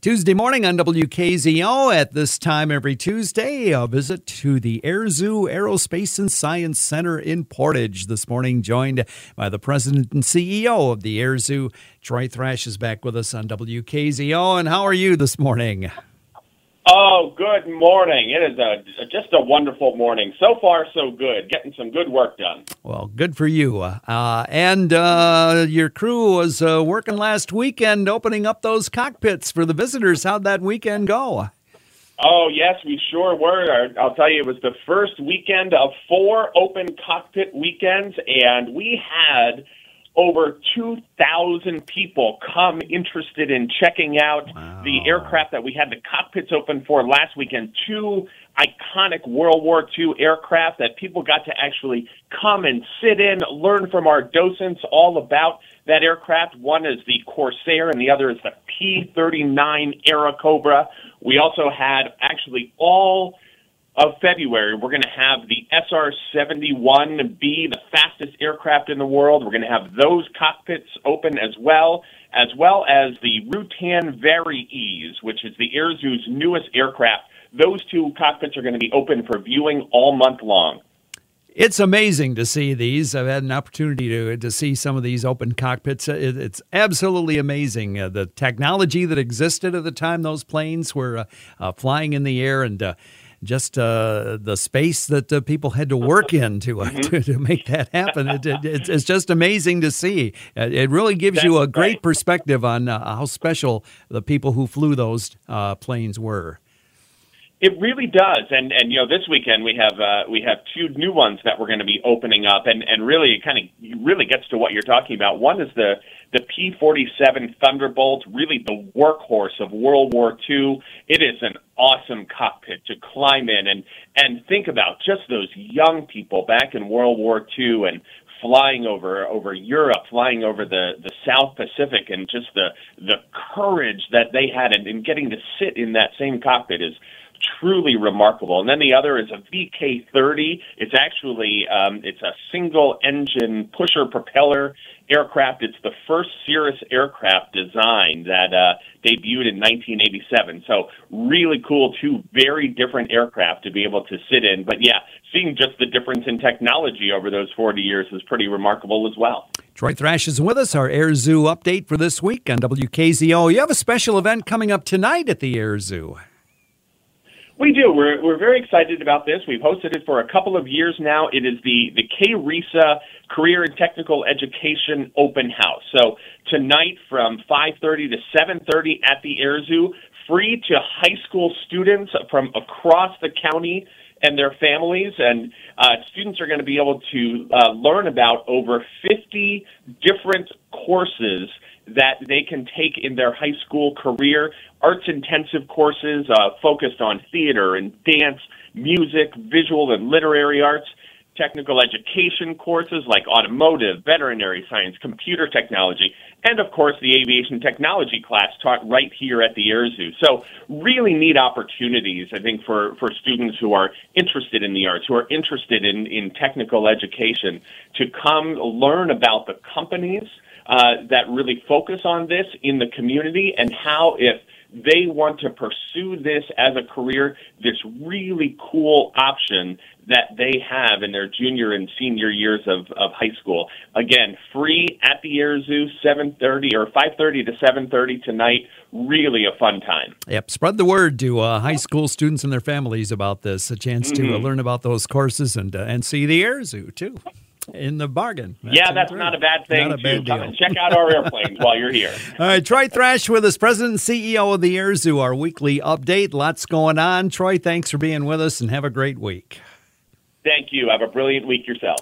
Tuesday morning on WKZO at this time every Tuesday, a visit to the Air Zoo Aerospace and Science Center in Portage. This morning, joined by the president and CEO of the Air Zoo, Troy Thrash, is back with us on WKZO. And how are you this morning? Oh, good morning. It is a just a wonderful morning. So far, so good. Getting some good work done. Well, good for you. Uh, and uh, your crew was uh, working last weekend opening up those cockpits for the visitors. How'd that weekend go? Oh, yes, we sure were. I'll tell you, it was the first weekend of four open cockpit weekends, and we had over 2,000 people come interested in checking out wow. the aircraft that we had the cockpits open for last weekend. Two iconic World War II aircraft that people got to actually come and sit in, learn from our docents all about that aircraft. One is the Corsair and the other is the P 39 Airacobra. We also had actually all of February, we're going to have the SR 71B, the fastest aircraft in the world. We're going to have those cockpits open as well, as well as the Rutan VariEze, which is the Air Zoo's newest aircraft. Those two cockpits are going to be open for viewing all month long. It's amazing to see these. I've had an opportunity to to see some of these open cockpits. It, it's absolutely amazing uh, the technology that existed at the time those planes were uh, uh, flying in the air, and uh, just uh, the space that uh, people had to work in to, uh, mm-hmm. to, to, make that happen. It, it, it's, it's, just amazing to see. Uh, it really gives That's you a great right. perspective on uh, how special the people who flew those uh, planes were. It really does, and and you know this weekend we have uh, we have two new ones that we're going to be opening up, and and really it kind of really gets to what you're talking about. One is the the P-47 Thunderbolt, really the workhorse of World War II. It is an awesome cockpit to climb in and and think about just those young people back in World War II and flying over over Europe, flying over the the South Pacific, and just the the courage that they had, and, and getting to sit in that same cockpit is truly remarkable. And then the other is a VK30. It's actually um, it's a single engine pusher propeller aircraft. It's the first Cirrus aircraft design that uh, debuted in 1987. So really cool, two very different aircraft to be able to sit in. But yeah, seeing just the difference in technology over those 40 years is pretty remarkable as well. Troy Thrash is with us, our Air Zoo update for this week on WKZO. You have a special event coming up tonight at the Air Zoo. We do. We're, we're very excited about this. We've hosted it for a couple of years now. It is the, the K-RESA Career and Technical Education Open House. So tonight from 5.30 to 7.30 at the Air Zoo, free to high school students from across the county and their families. And uh, students are going to be able to uh, learn about over 50 different courses that they can take in their high school career. Arts intensive courses uh, focused on theater and dance, music, visual and literary arts. Technical education courses like automotive, veterinary science, computer technology, and of course the aviation technology class taught right here at the Air Zoo. So really neat opportunities, I think, for, for students who are interested in the arts, who are interested in, in technical education, to come learn about the companies uh, that really focus on this in the community and how if they want to pursue this as a career, this really cool option that they have in their junior and senior years of, of high school. Again, free at the Air Zoo, 7.30 or 5.30 to 7.30 tonight. Really a fun time. Yep. Spread the word to uh, high school students and their families about this. A chance to uh, mm-hmm. uh, learn about those courses and, uh, and see the Air Zoo, too in the bargain. That's yeah, that's not a bad thing. Not a bad deal. Come and check out our airplanes while you're here. All right, Troy Thrash with us, President and CEO of the Air Zoo, our weekly update. Lots going on. Troy, thanks for being with us and have a great week. Thank you. Have a brilliant week yourself.